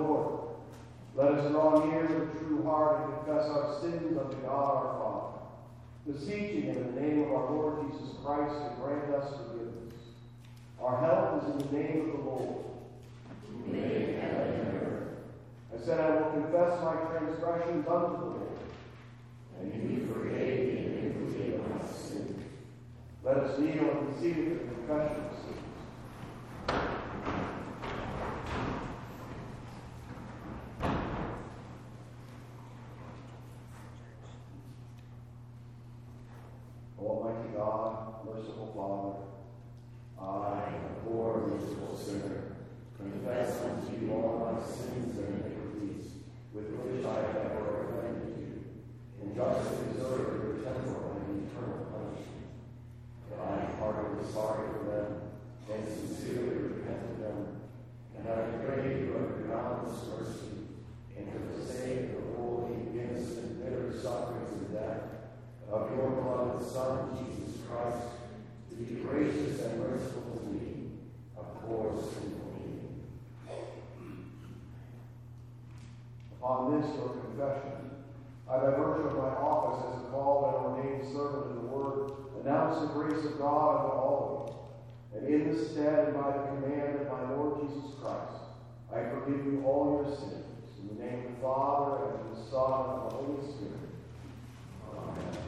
Lord. Let us draw near with a true heart and confess our sins unto God our Father, beseeching Him in the name of our Lord Jesus Christ to grant us forgiveness. Our help is in the name of the Lord. I said, I will confess my transgressions unto the Lord. And He forgave me and forgave my sin. Let us kneel and be seated for confession. Father, and to the Son, and the Holy Spirit. Amen.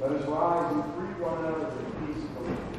Let us rise and greet one another in peace.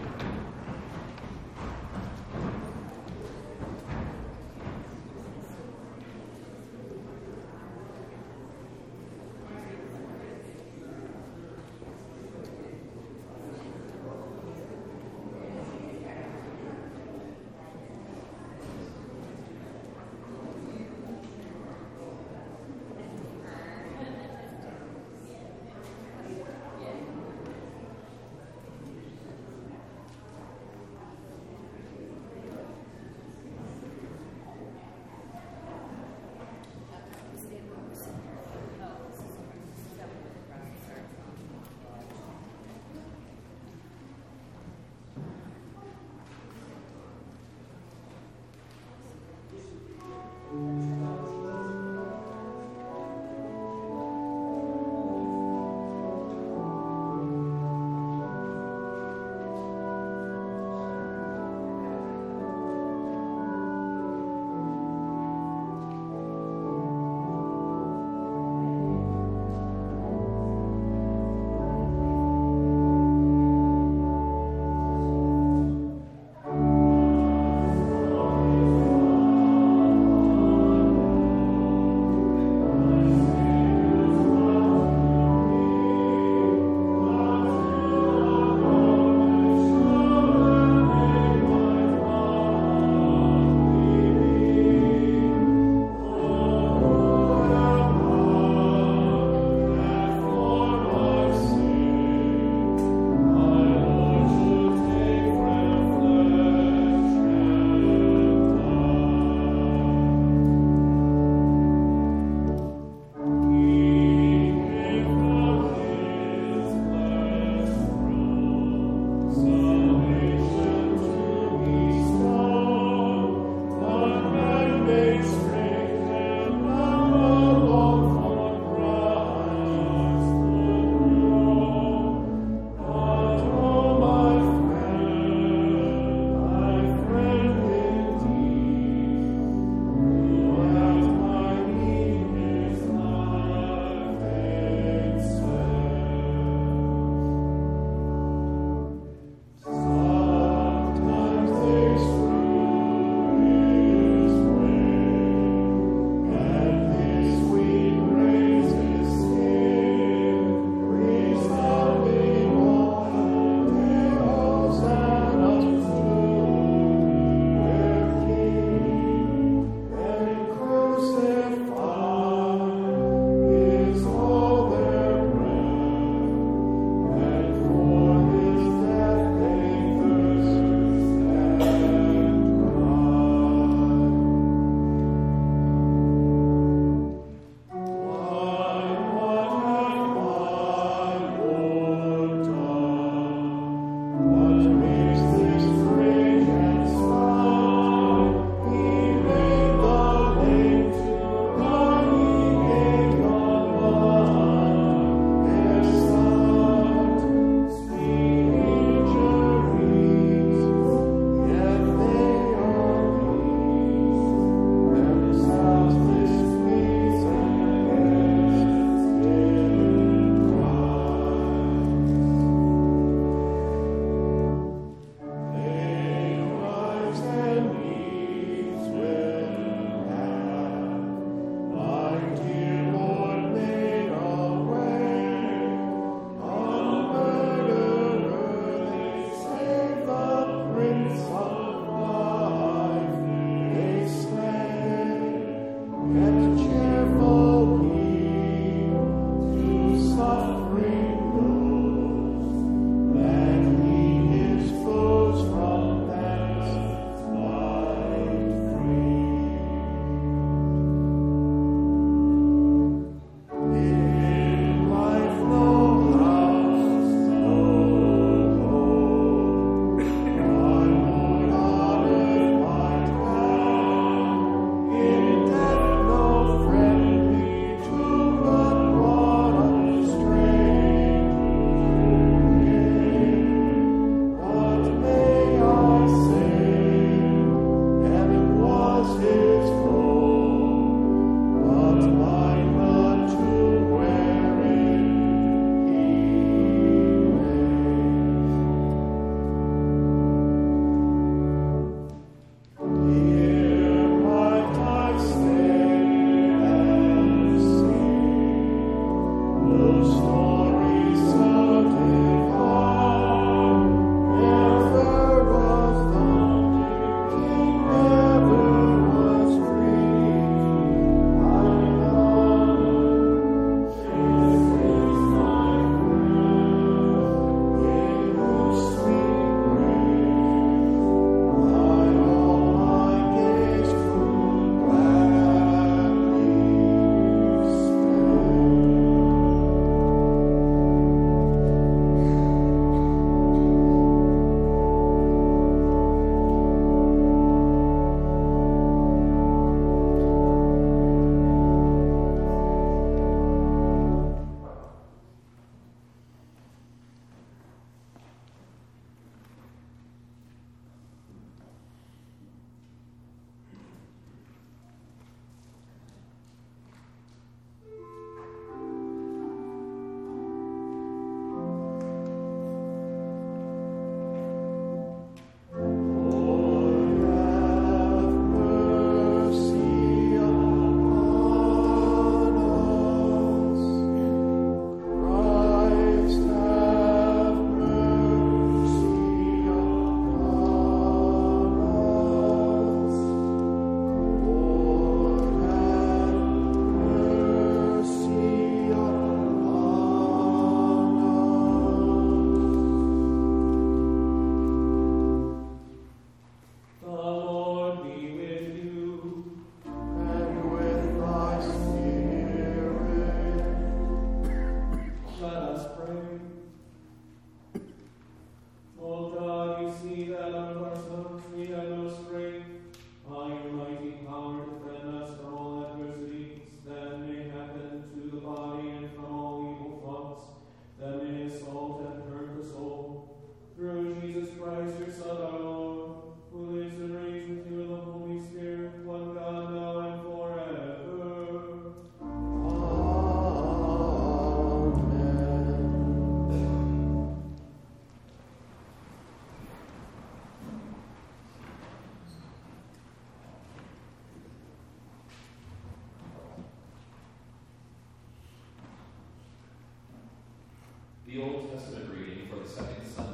Shall Old Testament reading for the multitude of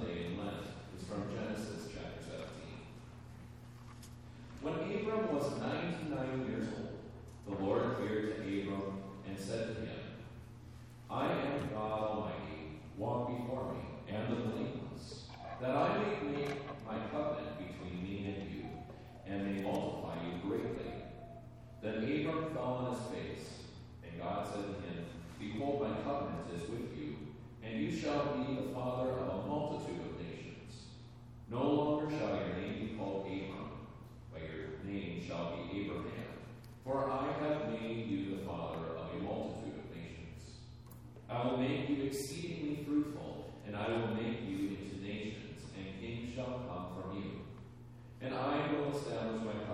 and I will establish my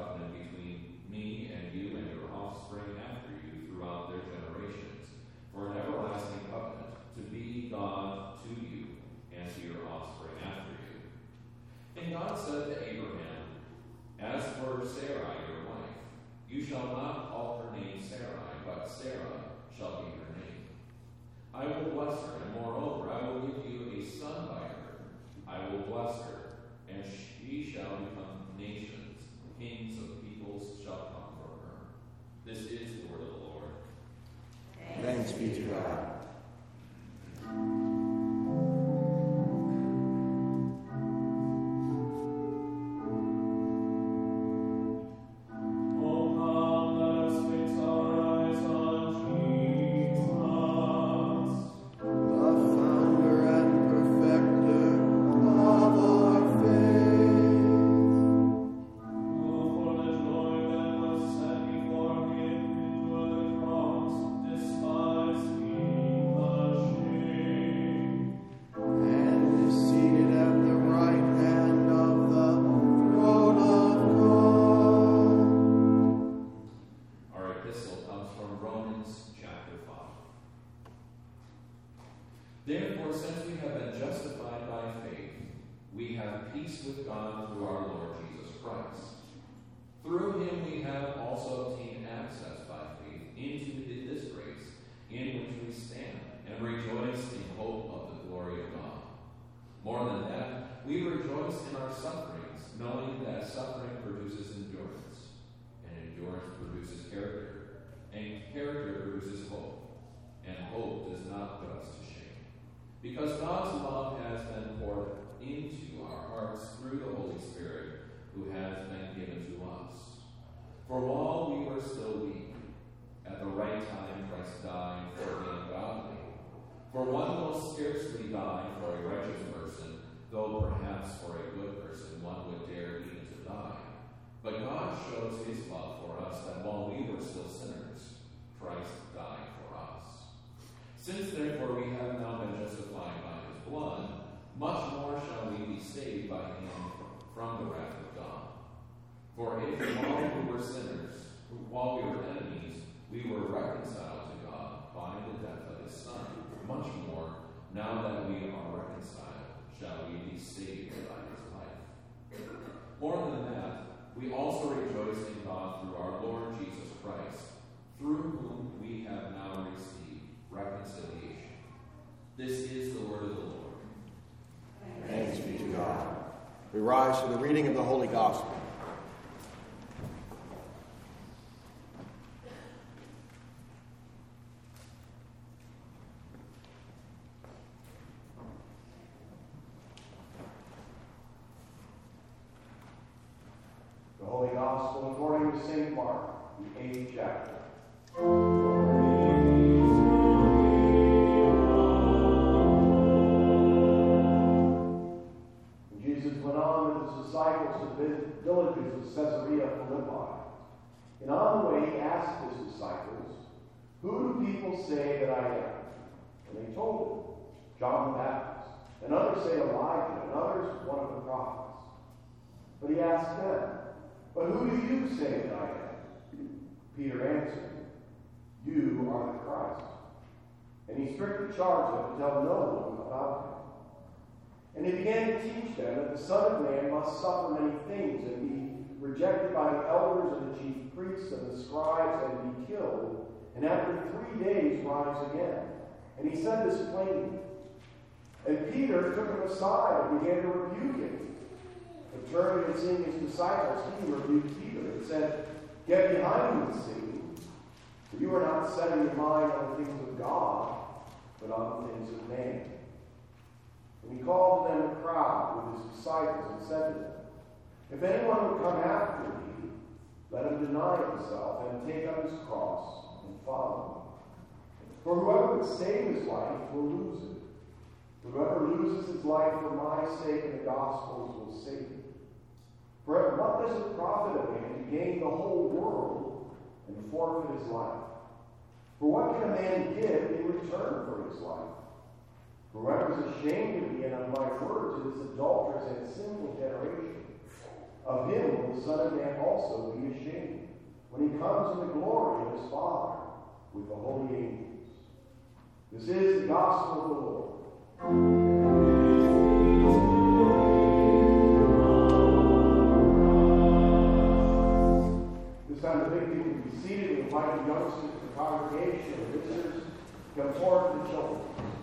from the wrath of God. For if while we were sinners, while we were enemies, we were reconciled to God by the death of his Son, much more, now that we are reconciled, shall we be saved by his life. More than that, we also rejoice in God through our Lord Jesus Christ, through whom we have now received reconciliation. This is the word of the Lord. Thanks be to God. We rise for the reading of the Holy Gospel. People say that I am? And they told him, John the Baptist. And others say Elijah, and others one of the prophets. But he asked them, But who do you say that I am? Peter answered, You are the Christ. And he strictly charged them to tell no one about him. And he began to teach them that the Son of Man must suffer many things and be rejected by the elders and the chief priests and the scribes and be killed, and after three days rise again. And he said this plainly. And Peter took him aside and began to rebuke him. But turning and seeing his disciples, he rebuked Peter and said, Get behind me, Satan, for you are not setting your mind on the things of God, but on the things of man. And he called them a crowd with his disciples and said to them, If anyone would come after me, let him deny himself and take up his cross and follow. For whoever would save his life will lose it. Whoever loses his life for my sake and the gospel's will save it. For what does it profit a man to gain the whole world and forfeit his life? For what can a man give in return for his life? Whoever is ashamed of me and of my words in this adulterous and sinful generation, of him will the Son of Man also be ashamed, when he comes in the glory of his Father with the holy angels. This is the gospel of the Lord. This time the big people be seated and invite the youngsters, the congregation, the visitors, come forth and show them.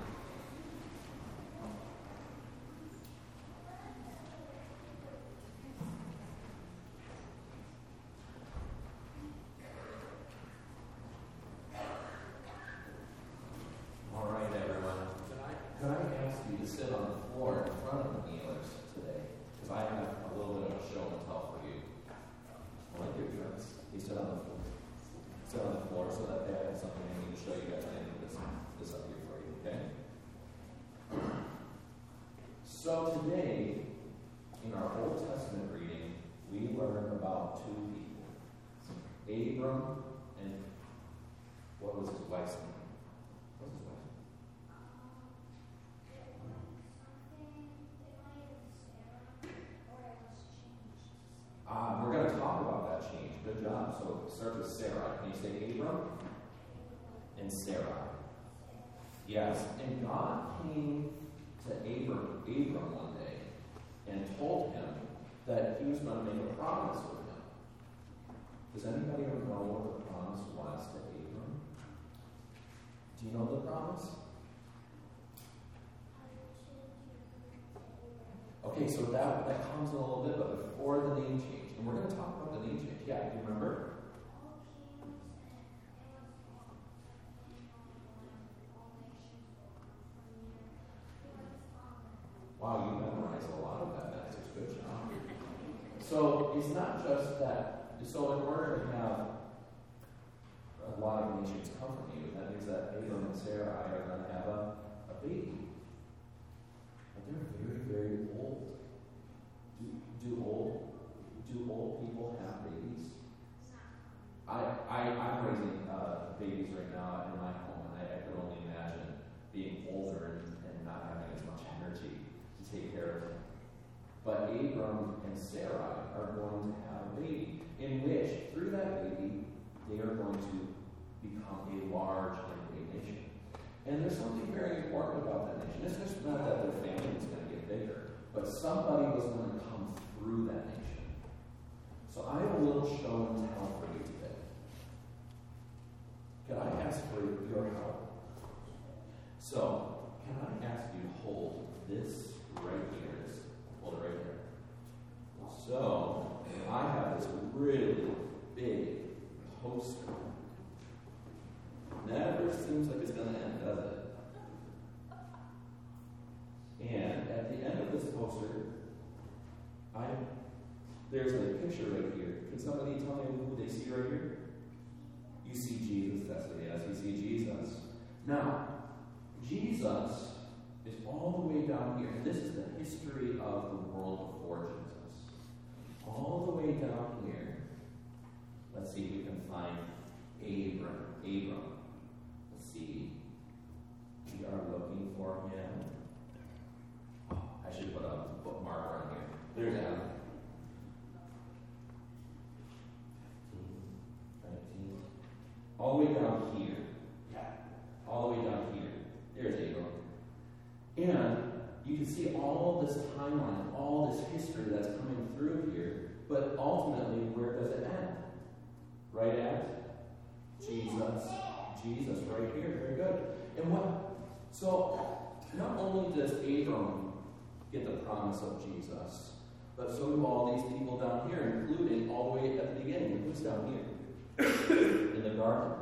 So today, in our Old Testament reading, we learn about two people. Abram and what was his wife's name? Was his? Ah, we're going to talk about that change. Good job. So it starts with Sarah. Can you say Abram? And Sarah. Yes. And God came to Abram, Abram one day and told him that he was going to make a promise with him. Does anybody ever know what the promise was to Abram? Do you know the promise? Okay, so that, that comes in a little bit, but before the name change, and we're going to talk about the name change. Yeah, do you remember? Wow, you memorized a lot of that message. Good job. So it's not just that. So in order to have a lot of nations come from you, that means that Abram and Sarah are going to have a, a baby. But they're very, very old. Do, do old do old people have babies? I, I I'm raising uh, babies right now in my home, and I, I could only imagine being older and, and not having as much energy to take care of them. But Abram and Sarah are going to have a baby, in which, through that baby, they are going to become a large and great nation. And there's something very important about that nation. It's just not that their family is going to get bigger, but somebody was going to come through that nation. So I have a little show and tell for you today. Can I ask for your help? So, can I ask you to hold this right here? This, hold it right here. So, I have this really Never seems like it's going to end, does it? And at the end of this poster, I there's a picture right here. Can somebody tell me who they see right here? You see Jesus. That's what yes. You see Jesus. Now, Jesus is all the way down here. And this is the history of the world before Jesus. All the way down here. Let's see if we can find Abram. Abram. Let's see. We are looking for him. I should put a bookmark on here. There's Adam. 19. All the way down here. Yeah. All the way down here. There's Abram. And you can see all this timeline, all this history that's coming through here. But ultimately, where does it end? Right at Jesus. Jesus, right here. Very good. And what? So, not only does Abram get the promise of Jesus, but so do all these people down here, including all the way at the beginning. Who's down here? In the garden.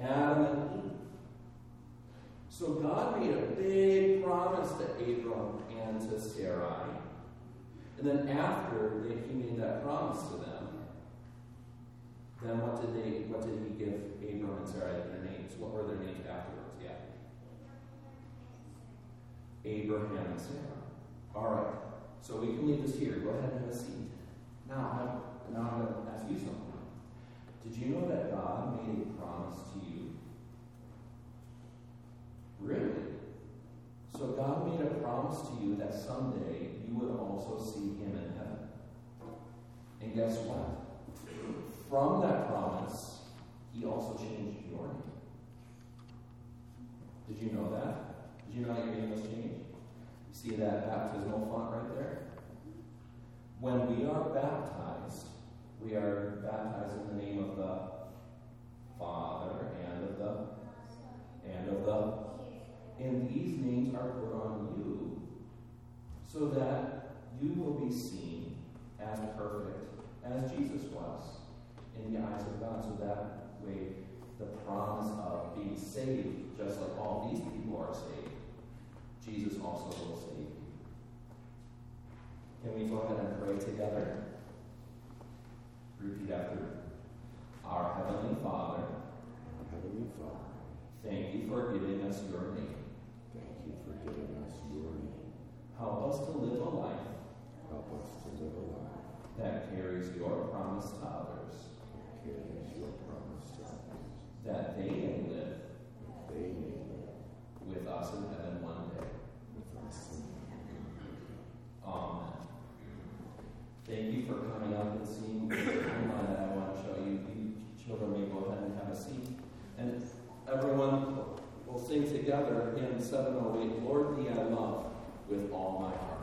Adam and Eve. So God made a big promise to Abram and to Sarai. And then after he made that promise to them, then what did they what did he give Abram and Sarai their names? What were their names afterwards? Yeah. Abraham and Sarah. All right. So we can leave this here. Go ahead and have a seat. Now, now I'm going to ask you something. Did you know that God made a promise to you? Really? So God made a promise to you that someday you would also see Him in heaven. And guess what? From that promise, He also changed your name. Did you know that? Did you know that your name was changed? You See that baptismal font right there? When we are baptized, we are baptized in the name of the Father, and of the, and of the. And these names are put on you, so that you will be seen as perfect as Jesus was in the eyes of God. So that way, the promise of being saved, just like all these people are saved, Jesus also will save you. Can we go ahead and pray together? Repeat after me. Our Heavenly Father, Heavenly Father, thank you for giving us your name. thank you for giving us your name. Help us to live a life Help us to live a life that carries your promise to others, that carries your promise to others, that they may live they may live with us in heaven one day. with us in Amen. Thank you for coming up and seeing the timeline that I want to show you. You children may go ahead and have a seat. And everyone will sing together hymn 708, Lord, thee I love with all my heart.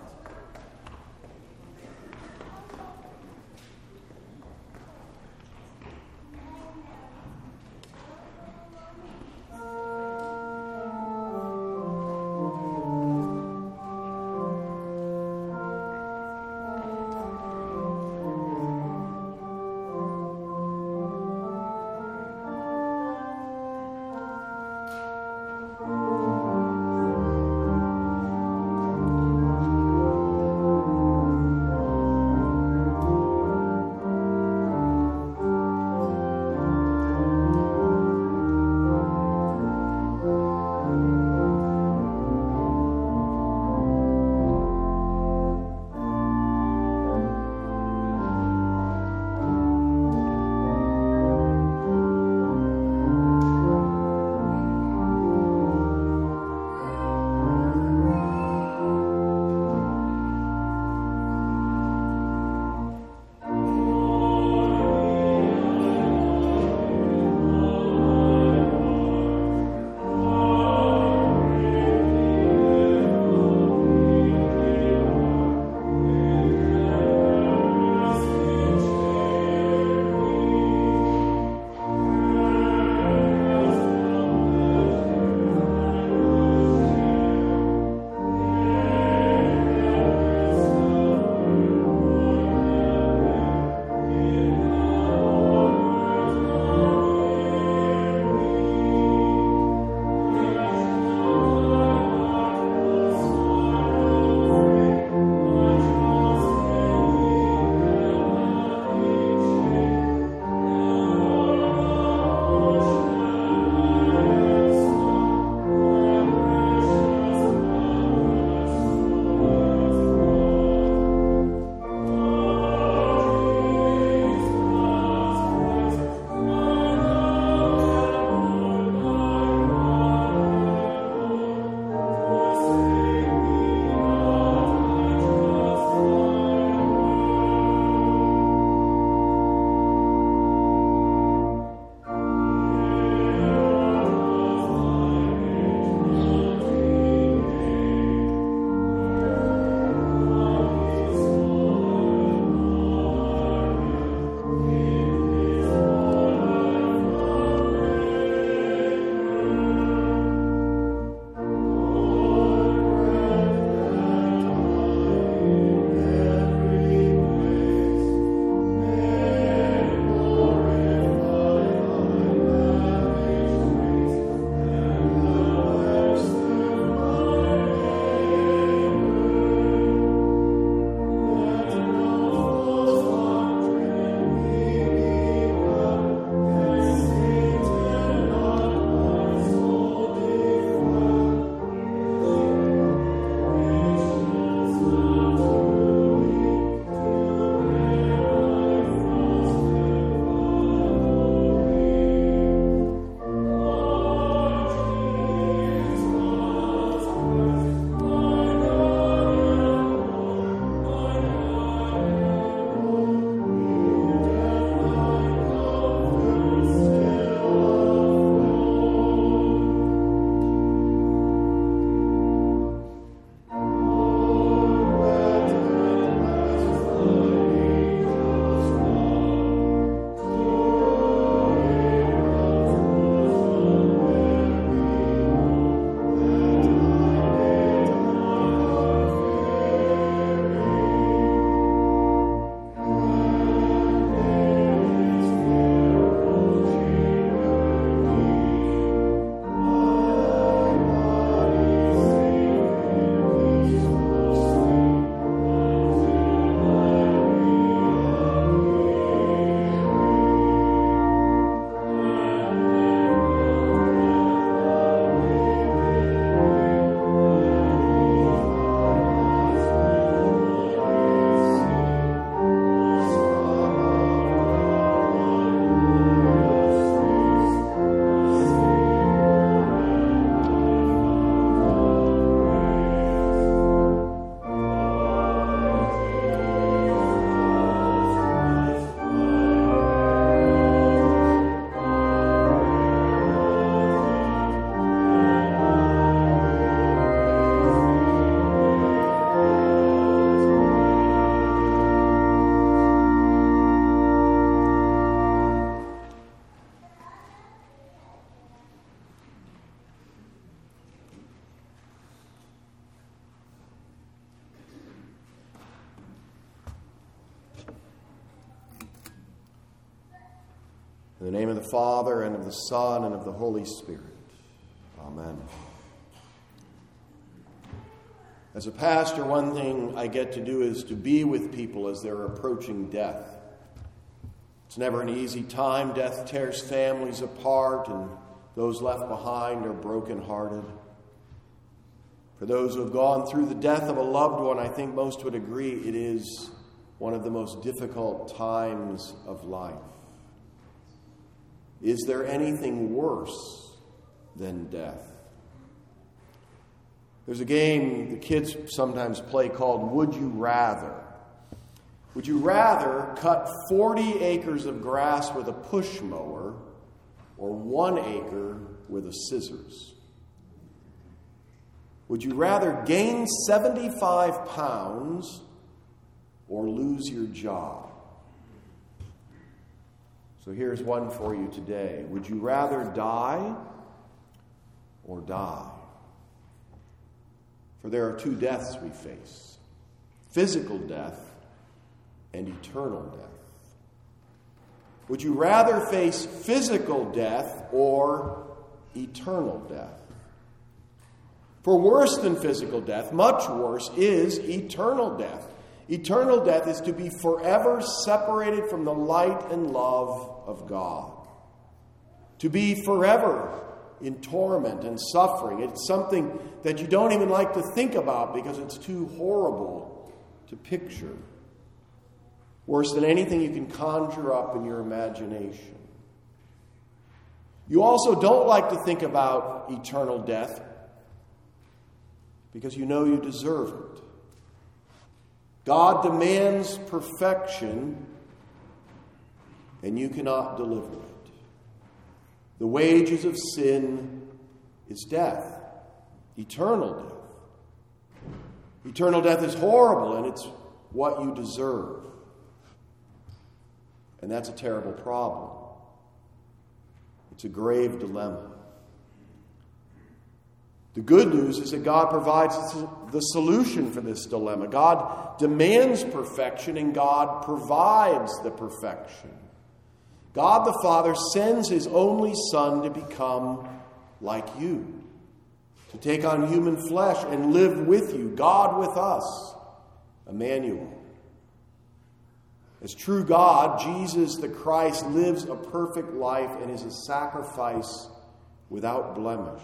Father, and of the Son, and of the Holy Spirit. Amen. As a pastor, one thing I get to do is to be with people as they're approaching death. It's never an easy time. Death tears families apart, and those left behind are brokenhearted. For those who have gone through the death of a loved one, I think most would agree it is one of the most difficult times of life. Is there anything worse than death? There's a game the kids sometimes play called Would You Rather. Would you rather cut 40 acres of grass with a push mower or one acre with a scissors? Would you rather gain 75 pounds or lose your job? So here's one for you today. Would you rather die or die? For there are two deaths we face physical death and eternal death. Would you rather face physical death or eternal death? For worse than physical death, much worse, is eternal death. Eternal death is to be forever separated from the light and love of God. To be forever in torment and suffering. It's something that you don't even like to think about because it's too horrible to picture. Worse than anything you can conjure up in your imagination. You also don't like to think about eternal death because you know you deserve it. God demands perfection, and you cannot deliver it. The wages of sin is death, eternal death. Eternal death is horrible, and it's what you deserve. And that's a terrible problem. It's a grave dilemma. The good news is that God provides the solution for this dilemma. God demands perfection, and God provides the perfection. God the Father sends his only Son to become like you, to take on human flesh and live with you, God with us, Emmanuel. As true God, Jesus the Christ lives a perfect life and is a sacrifice without blemish.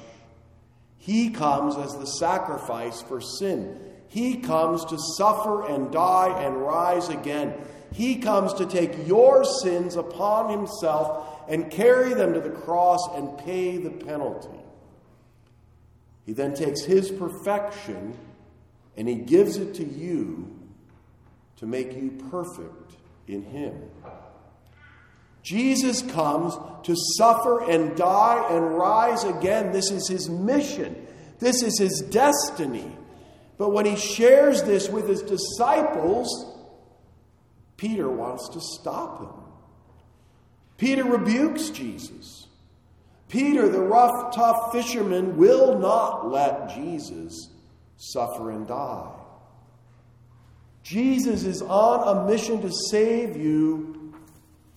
He comes as the sacrifice for sin. He comes to suffer and die and rise again. He comes to take your sins upon himself and carry them to the cross and pay the penalty. He then takes his perfection and he gives it to you to make you perfect in him. Jesus comes to suffer and die and rise again. This is his mission. This is his destiny. But when he shares this with his disciples, Peter wants to stop him. Peter rebukes Jesus. Peter, the rough, tough fisherman, will not let Jesus suffer and die. Jesus is on a mission to save you,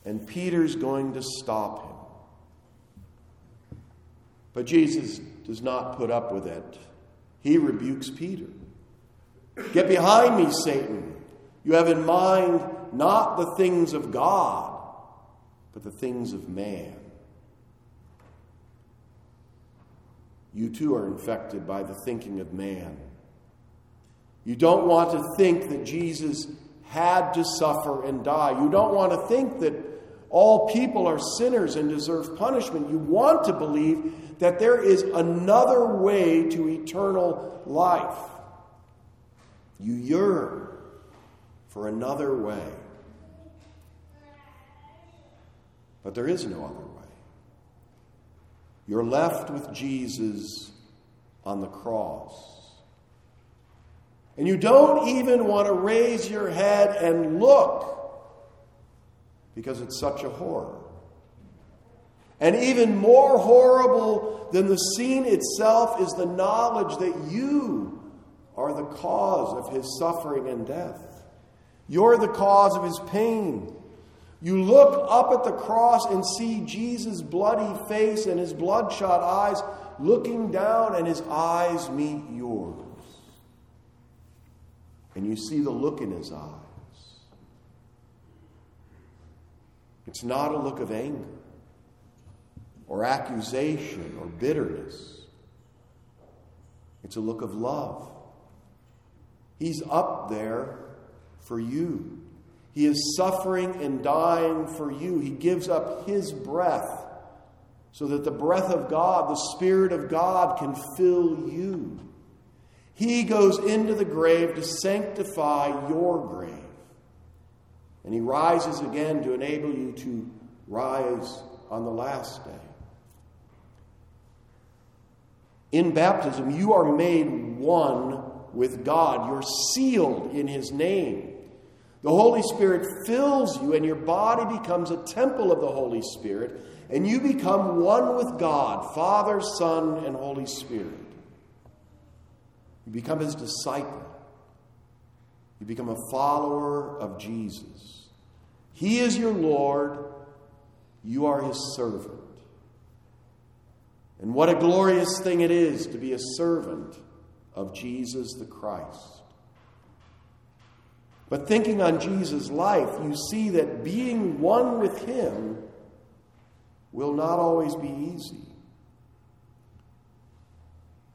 and Peter's going to stop him. But Jesus does not put up with it. He rebukes Peter. Get behind me, Satan. You have in mind not the things of God, but the things of man. You too are infected by the thinking of man. You don't want to think that Jesus had to suffer and die. You don't want to think that all people are sinners and deserve punishment. You want to believe that there is another way to eternal life. You yearn for another way. But there is no other way. You're left with Jesus on the cross. And you don't even want to raise your head and look because it's such a horror. And even more horrible than the scene itself is the knowledge that you are the cause of his suffering and death. You're the cause of his pain. You look up at the cross and see Jesus' bloody face and his bloodshot eyes looking down, and his eyes meet yours. And you see the look in his eyes. It's not a look of anger or accusation or bitterness. It's a look of love. He's up there for you. He is suffering and dying for you. He gives up His breath so that the breath of God, the Spirit of God, can fill you. He goes into the grave to sanctify your grave. And He rises again to enable you to rise on the last day. In baptism, you are made one with God. You're sealed in His name. The Holy Spirit fills you, and your body becomes a temple of the Holy Spirit, and you become one with God, Father, Son, and Holy Spirit. You become His disciple. You become a follower of Jesus. He is your Lord, you are His servant. And what a glorious thing it is to be a servant of Jesus the Christ. But thinking on Jesus' life, you see that being one with Him will not always be easy.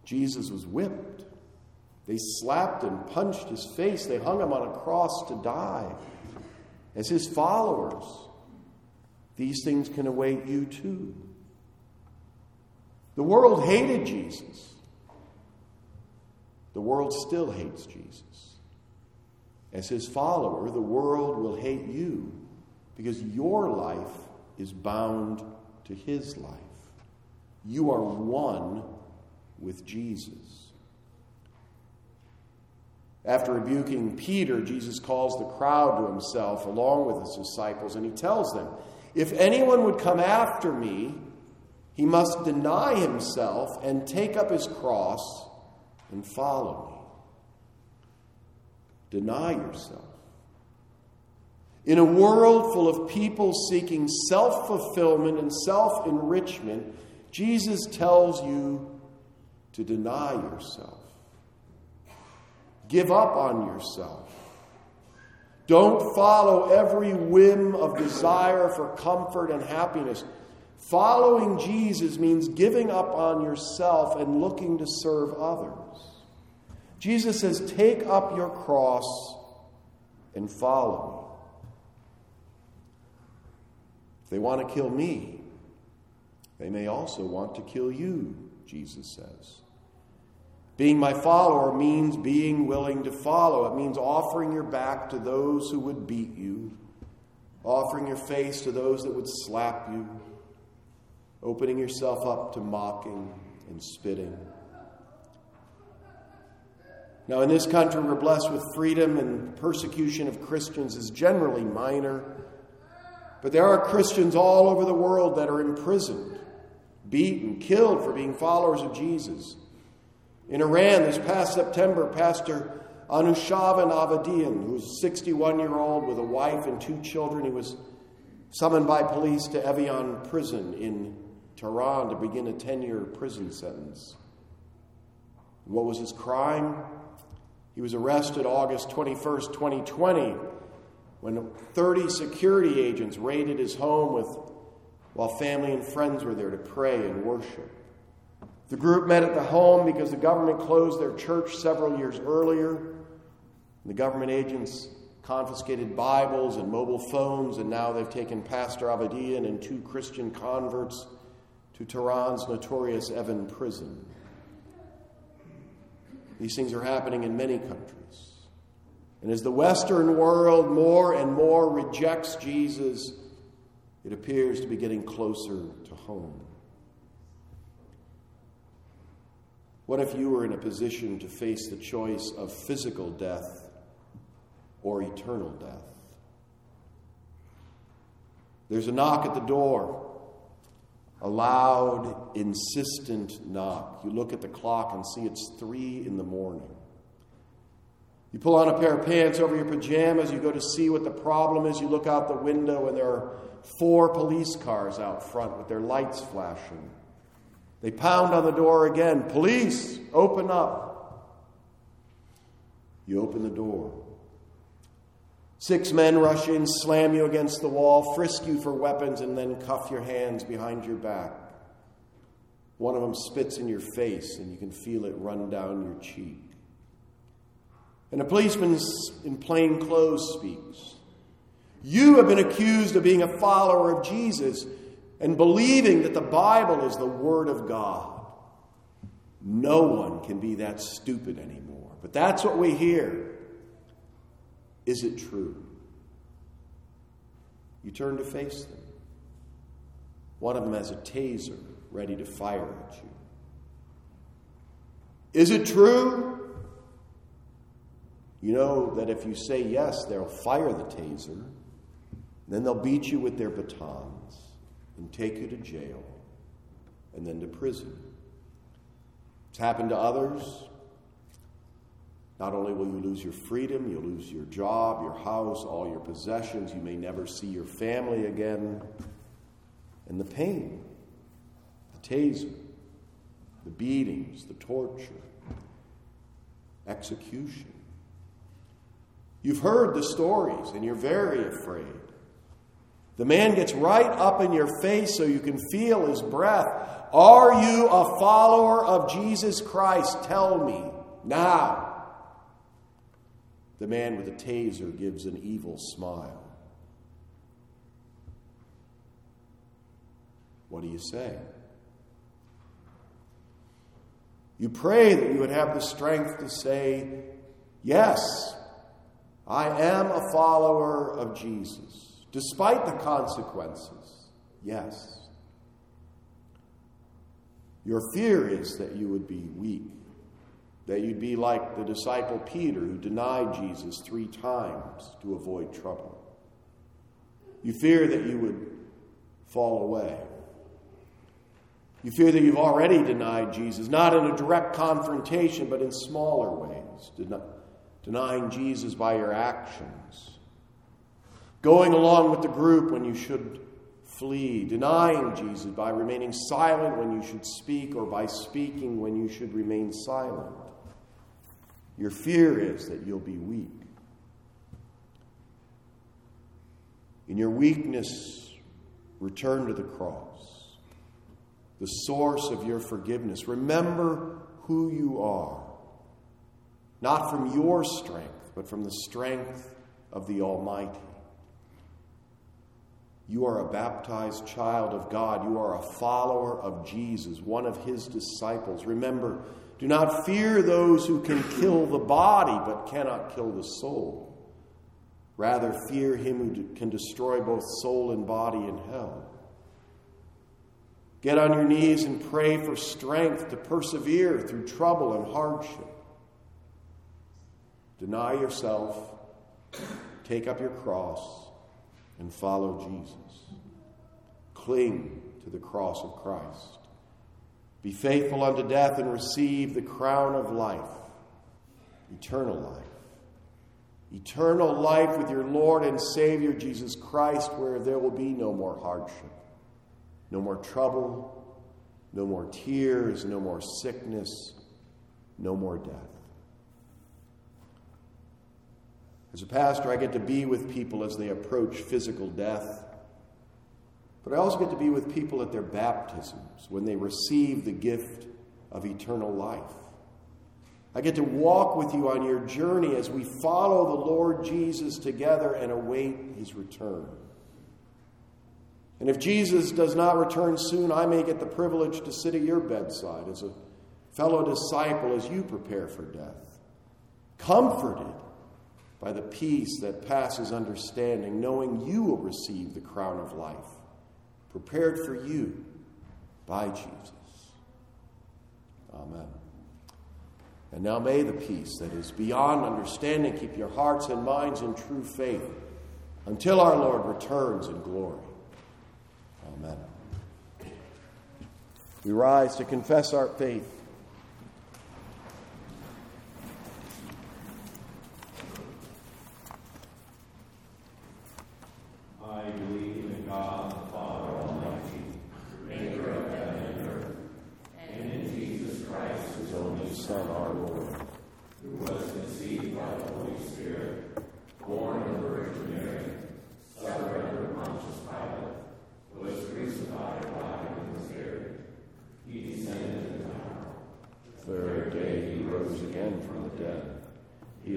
Jesus was whipped. They slapped and punched his face. They hung him on a cross to die. As his followers, these things can await you too. The world hated Jesus. The world still hates Jesus. As his follower, the world will hate you because your life is bound to his life. You are one with Jesus. After rebuking Peter, Jesus calls the crowd to himself along with his disciples, and he tells them, If anyone would come after me, he must deny himself and take up his cross and follow me. Deny yourself. In a world full of people seeking self fulfillment and self enrichment, Jesus tells you to deny yourself. Give up on yourself. Don't follow every whim of desire for comfort and happiness. Following Jesus means giving up on yourself and looking to serve others. Jesus says, Take up your cross and follow me. If they want to kill me, they may also want to kill you, Jesus says. Being my follower means being willing to follow. It means offering your back to those who would beat you, offering your face to those that would slap you, opening yourself up to mocking and spitting. Now, in this country, we're blessed with freedom, and persecution of Christians is generally minor. But there are Christians all over the world that are imprisoned, beaten, killed for being followers of Jesus. In Iran, this past September, Pastor Anushavan Avedian, who was 61 year old with a wife and two children, he was summoned by police to Evin prison in Tehran to begin a 10 year prison sentence. What was his crime? He was arrested August 21st, 2020, when 30 security agents raided his home with, while family and friends were there to pray and worship. The group met at the home because the government closed their church several years earlier. The government agents confiscated Bibles and mobile phones, and now they've taken Pastor Avedian and two Christian converts to Tehran's notorious Evin prison. These things are happening in many countries. And as the Western world more and more rejects Jesus, it appears to be getting closer to home. What if you were in a position to face the choice of physical death or eternal death? There's a knock at the door. A loud, insistent knock. You look at the clock and see it's three in the morning. You pull on a pair of pants over your pajamas, you go to see what the problem is, you look out the window, and there are four police cars out front with their lights flashing. They pound on the door again. Police, open up. You open the door. Six men rush in, slam you against the wall, frisk you for weapons, and then cuff your hands behind your back. One of them spits in your face, and you can feel it run down your cheek. And a policeman in plain clothes speaks. You have been accused of being a follower of Jesus and believing that the Bible is the Word of God. No one can be that stupid anymore. But that's what we hear. Is it true? You turn to face them. One of them has a taser ready to fire at you. Is it true? You know that if you say yes, they'll fire the taser, then they'll beat you with their batons and take you to jail and then to prison. It's happened to others. Not only will you lose your freedom, you'll lose your job, your house, all your possessions. You may never see your family again. And the pain, the taser, the beatings, the torture, execution. You've heard the stories and you're very afraid. The man gets right up in your face so you can feel his breath. Are you a follower of Jesus Christ? Tell me now. The man with the taser gives an evil smile. What do you say? You pray that you would have the strength to say, Yes, I am a follower of Jesus, despite the consequences. Yes. Your fear is that you would be weak that you'd be like the disciple Peter who denied Jesus three times to avoid trouble. You fear that you would fall away. You fear that you've already denied Jesus, not in a direct confrontation, but in smaller ways, Den- denying Jesus by your actions, going along with the group when you should flee, denying Jesus by remaining silent when you should speak, or by speaking when you should remain silent. Your fear is that you'll be weak. In your weakness, return to the cross, the source of your forgiveness. Remember who you are, not from your strength, but from the strength of the Almighty. You are a baptized child of God. You are a follower of Jesus, one of his disciples. Remember, do not fear those who can kill the body but cannot kill the soul. Rather, fear him who can destroy both soul and body in hell. Get on your knees and pray for strength to persevere through trouble and hardship. Deny yourself, take up your cross, and follow Jesus. Cling to the cross of Christ. Be faithful unto death and receive the crown of life, eternal life. Eternal life with your Lord and Savior Jesus Christ, where there will be no more hardship, no more trouble, no more tears, no more sickness, no more death. As a pastor, I get to be with people as they approach physical death but I also get to be with people at their baptisms when they receive the gift of eternal life. I get to walk with you on your journey as we follow the Lord Jesus together and await his return. And if Jesus does not return soon, I may get the privilege to sit at your bedside as a fellow disciple as you prepare for death, comforted by the peace that passes understanding, knowing you will receive the crown of life prepared for you by Jesus. Amen. And now may the peace that is beyond understanding keep your hearts and minds in true faith until our Lord returns in glory. Amen. We rise to confess our faith. I believe in God.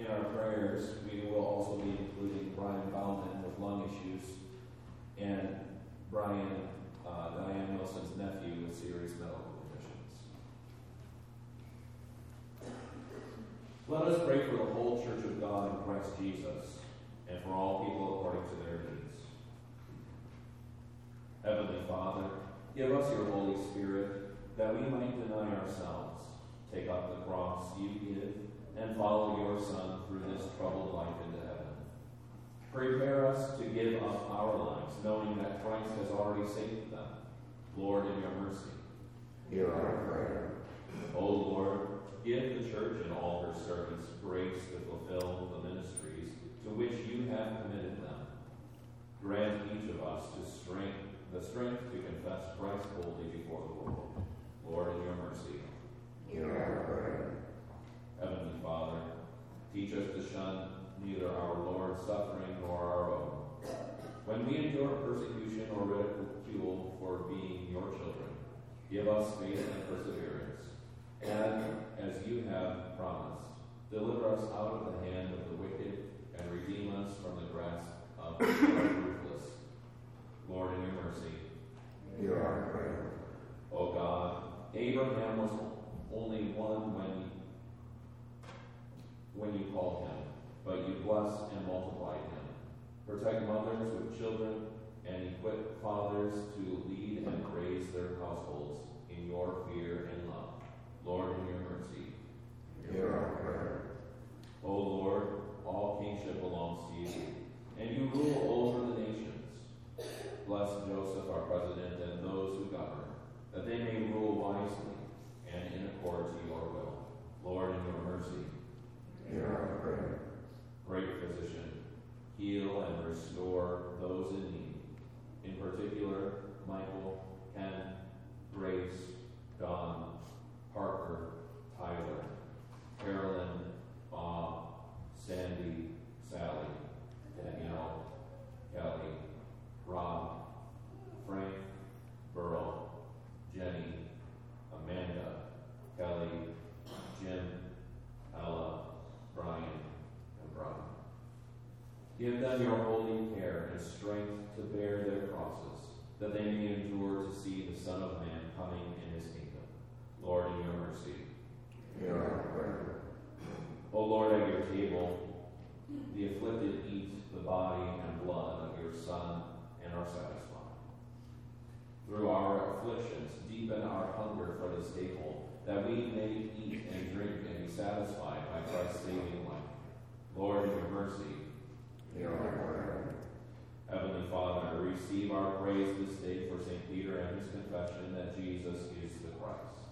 In our prayers, we will also be including Brian Bauman with lung issues and Brian, uh, Diane Wilson's nephew with serious medical conditions. Let us pray for the whole Church of God in Christ Jesus and for all people according to their needs. Heavenly Father, give us your Holy Spirit that we might deny ourselves, take up the cross you give, and follow your Son through this troubled life into heaven. Prepare us to give up our lives, knowing that Christ has already saved them. Lord, in your mercy. Hear our prayer. O Lord, give the church and all her servants grace to fulfill the ministries to which you have committed them. Grant each of us to strength, the strength to confess Christ boldly before the world. Lord, in your mercy. Hear our prayer. Heavenly Father, teach us to shun neither our Lord's suffering nor our own. When we endure persecution or ridicule for being your children, give us faith and perseverance. And, as you have promised, deliver us out of the hand of the wicked and redeem us from the grasp of the ruthless. Lord, in your mercy. Hear our prayer. O God, Abraham was only one when when you called him, but you blessed and multiplied him. Protect mothers with children and equip fathers to lead and raise their households in your fear and love. Lord, in your mercy. Hear our prayer. O Lord, all kingship belongs to you, and you rule over the nations. Bless Joseph, our president, and those who govern, that they may rule wisely and in accord to your will. Lord, in your mercy. Hear our prayer. Great physician, heal and restore those in need. In particular, Michael, Ken, Grace, Don, Parker, Tyler, Carolyn, Bob, Sandy, Sally, Danielle, Kelly, Rob, Frank, Burl, Jenny, Amanda, Kelly, Jim, Ella, Brian, and Brian. Give them your holy care and strength to bear their crosses, that they may endure to see the Son of Man coming in his kingdom. Lord, in your mercy. Hear our prayer. O Lord, at your table, the afflicted eat the body and blood of your Son and are satisfied. Through our afflictions, deepen our hunger for the staple, that we may eat and drink and be satisfied by Christ's saving life. Lord, your mercy. Hear our prayer. Heavenly Father, receive our praise this day for St. Peter and his confession that Jesus is the Christ.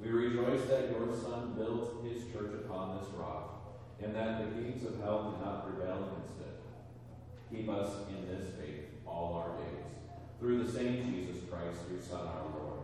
We rejoice that your Son built his church upon this rock, and that the gates of hell cannot prevail against it. Keep us in this faith all our days. Through the same Jesus Christ, your Son, our Lord,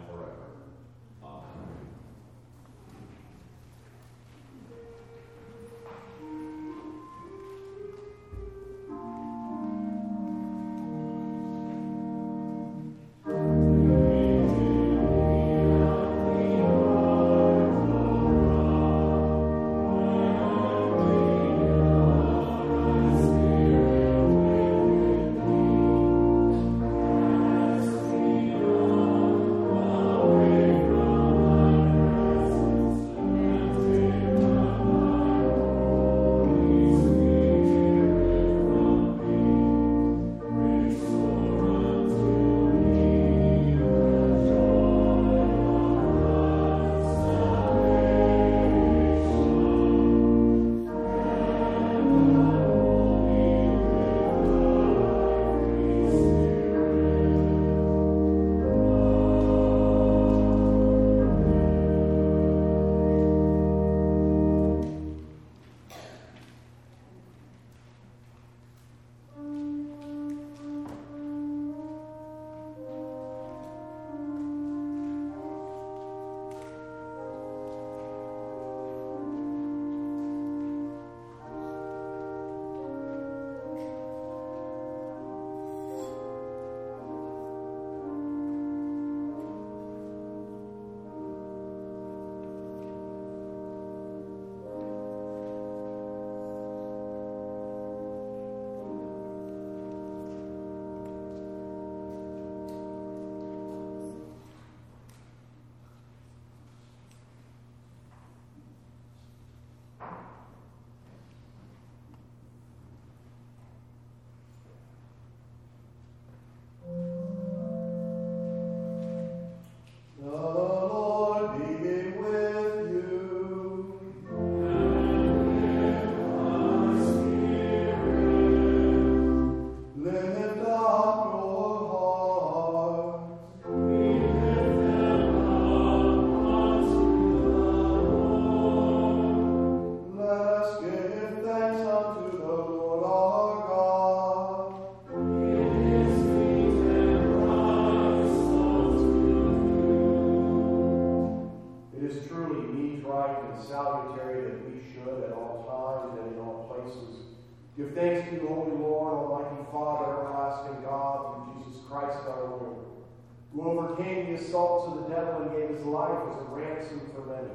the assaults the devil and gave his life as a ransom for many,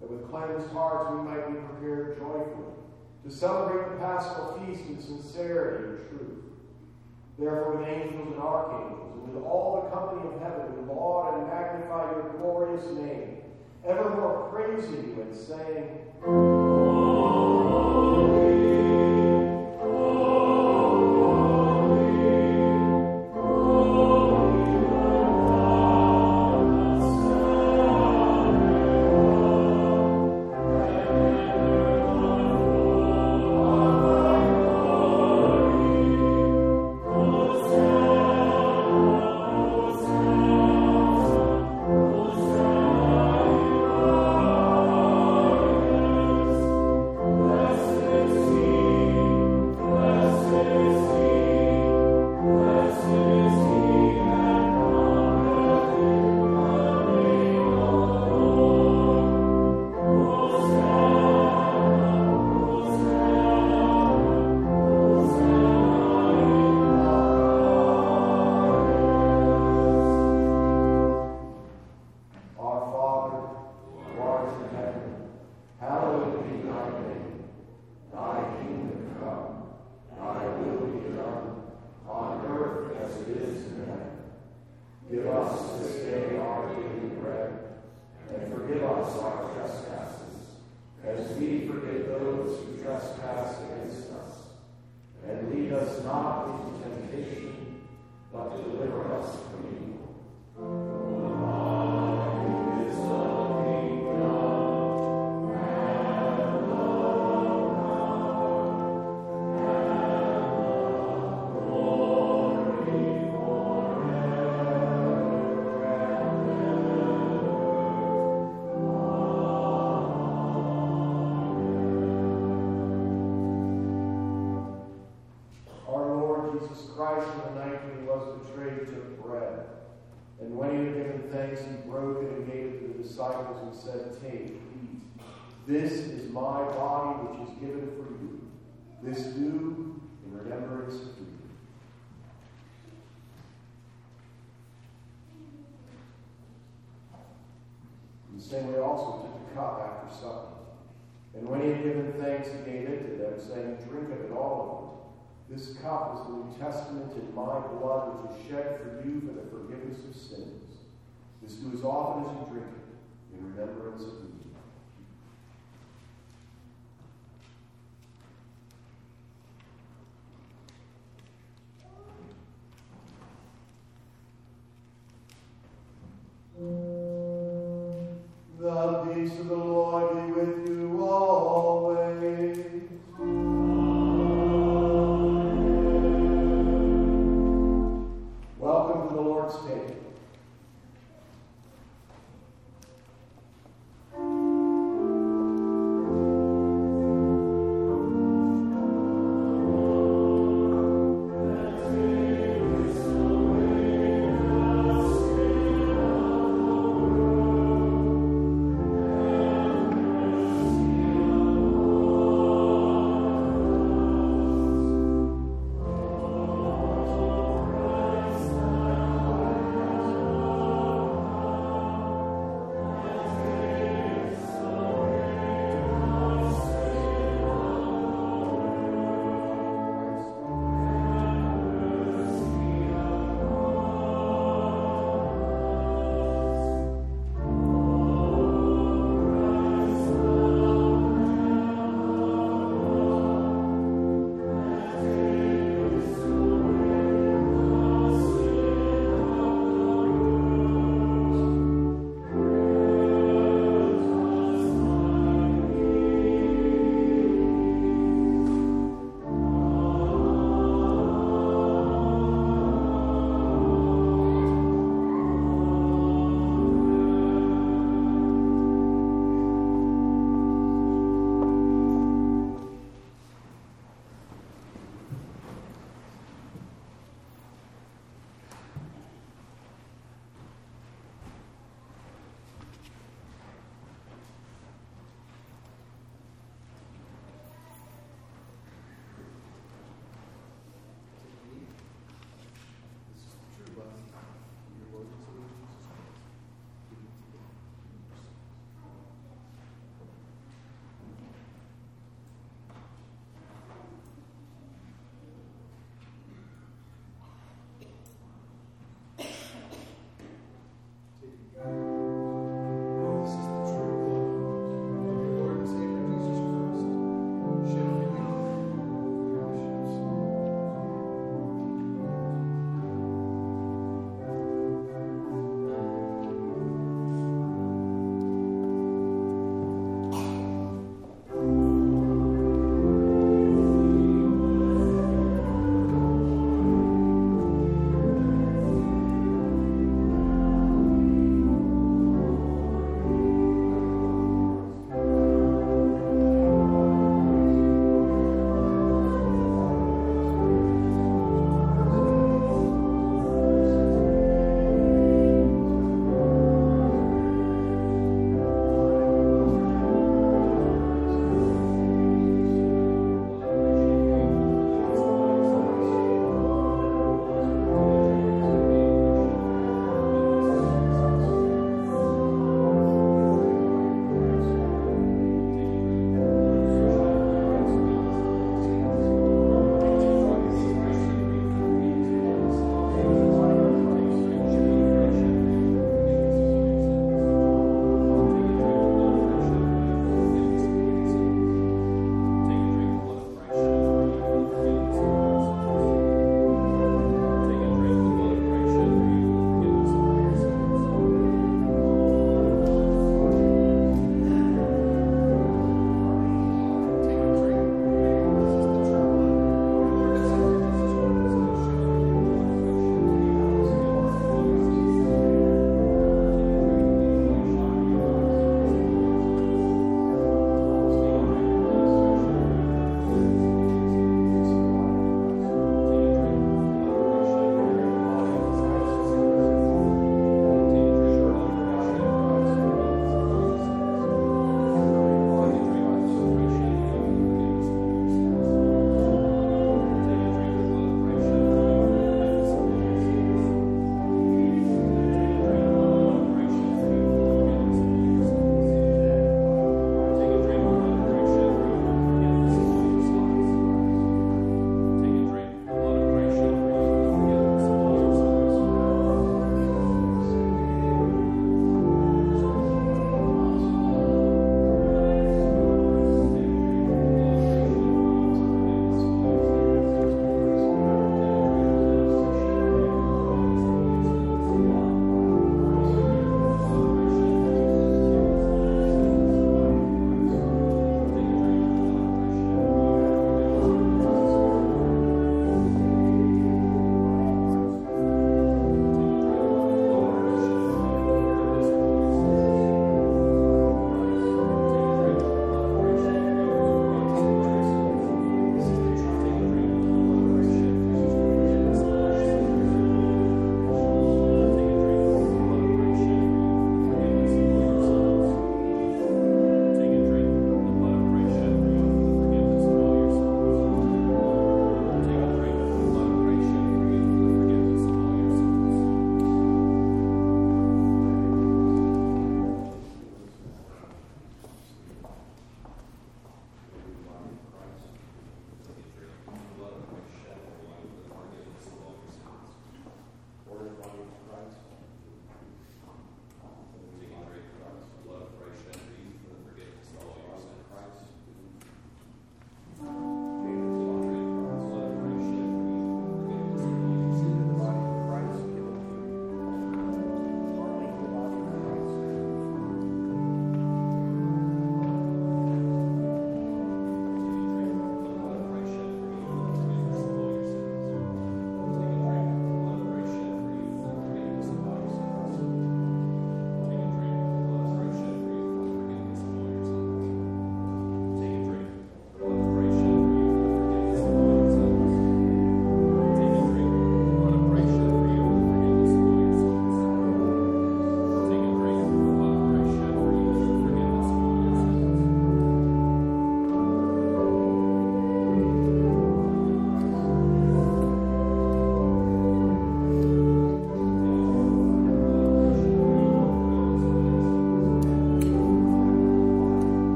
that with cleansed hearts we might be prepared joyfully to celebrate the Paschal feast in sincerity and truth. Therefore, with angels and archangels, and with all the company of heaven, we laud and magnify your glorious name, evermore praising you and saying, my body which is given for you. This do in remembrance of me. In the same way also took the cup after supper. And when he had given thanks, he gave it to them, saying, Drink of it, all of it. This cup is the New Testament in my blood, which is shed for you for the forgiveness of sins. This do as often as you drink it, in remembrance of me.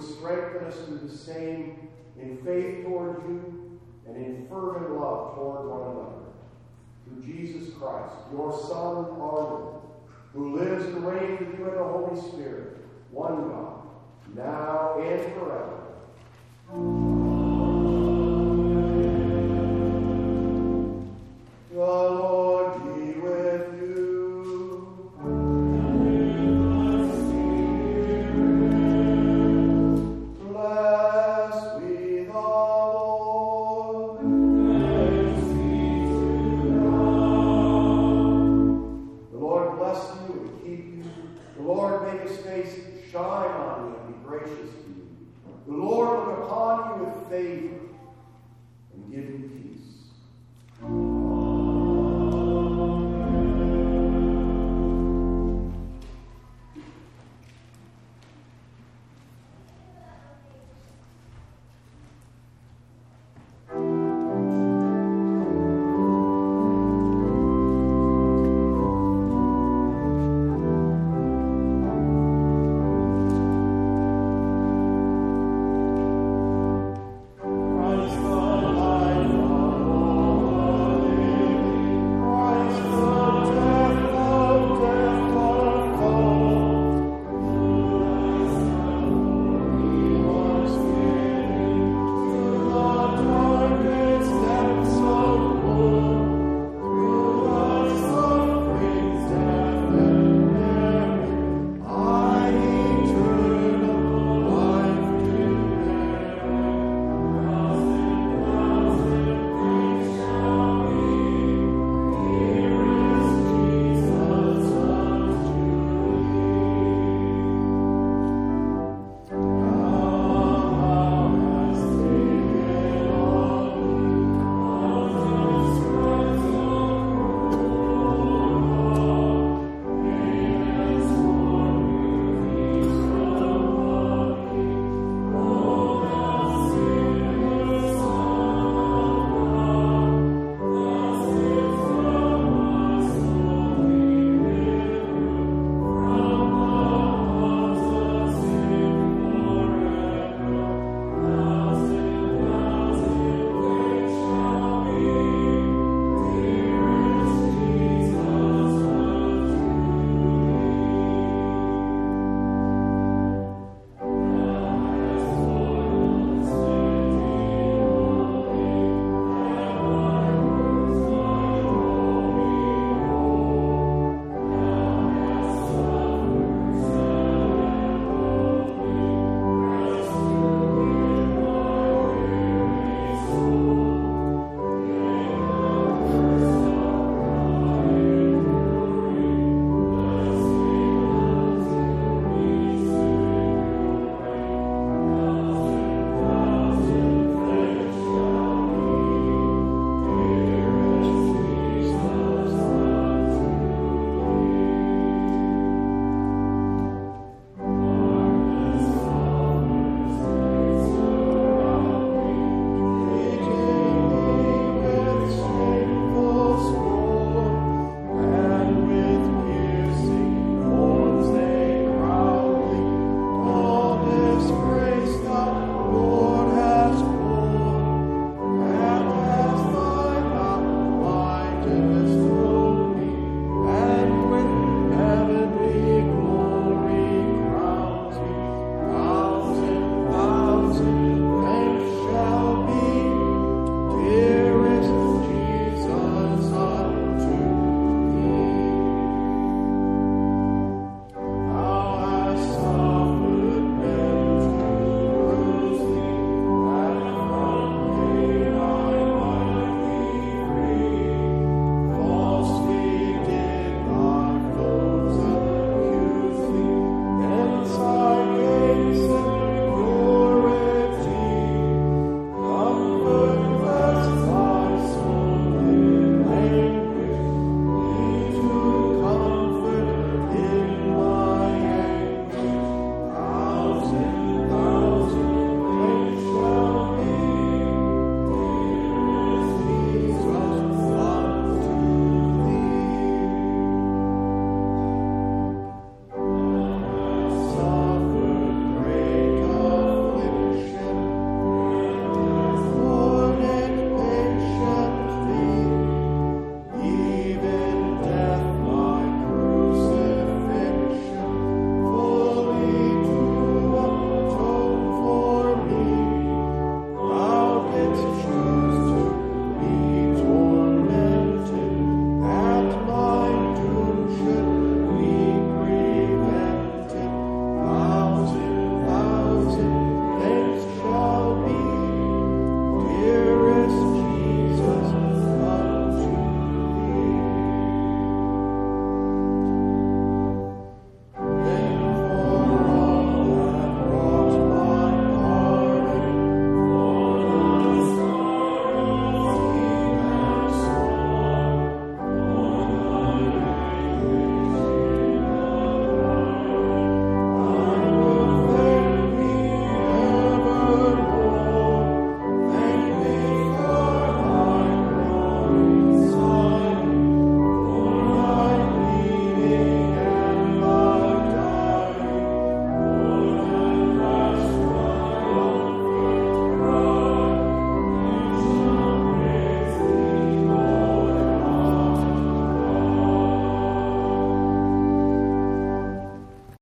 would strengthen us through the same in faith toward you and in fervent love toward one another. Through Jesus Christ, your Son, our Lord, who lives and reigns with you in the Holy Spirit, one God, now and forever. The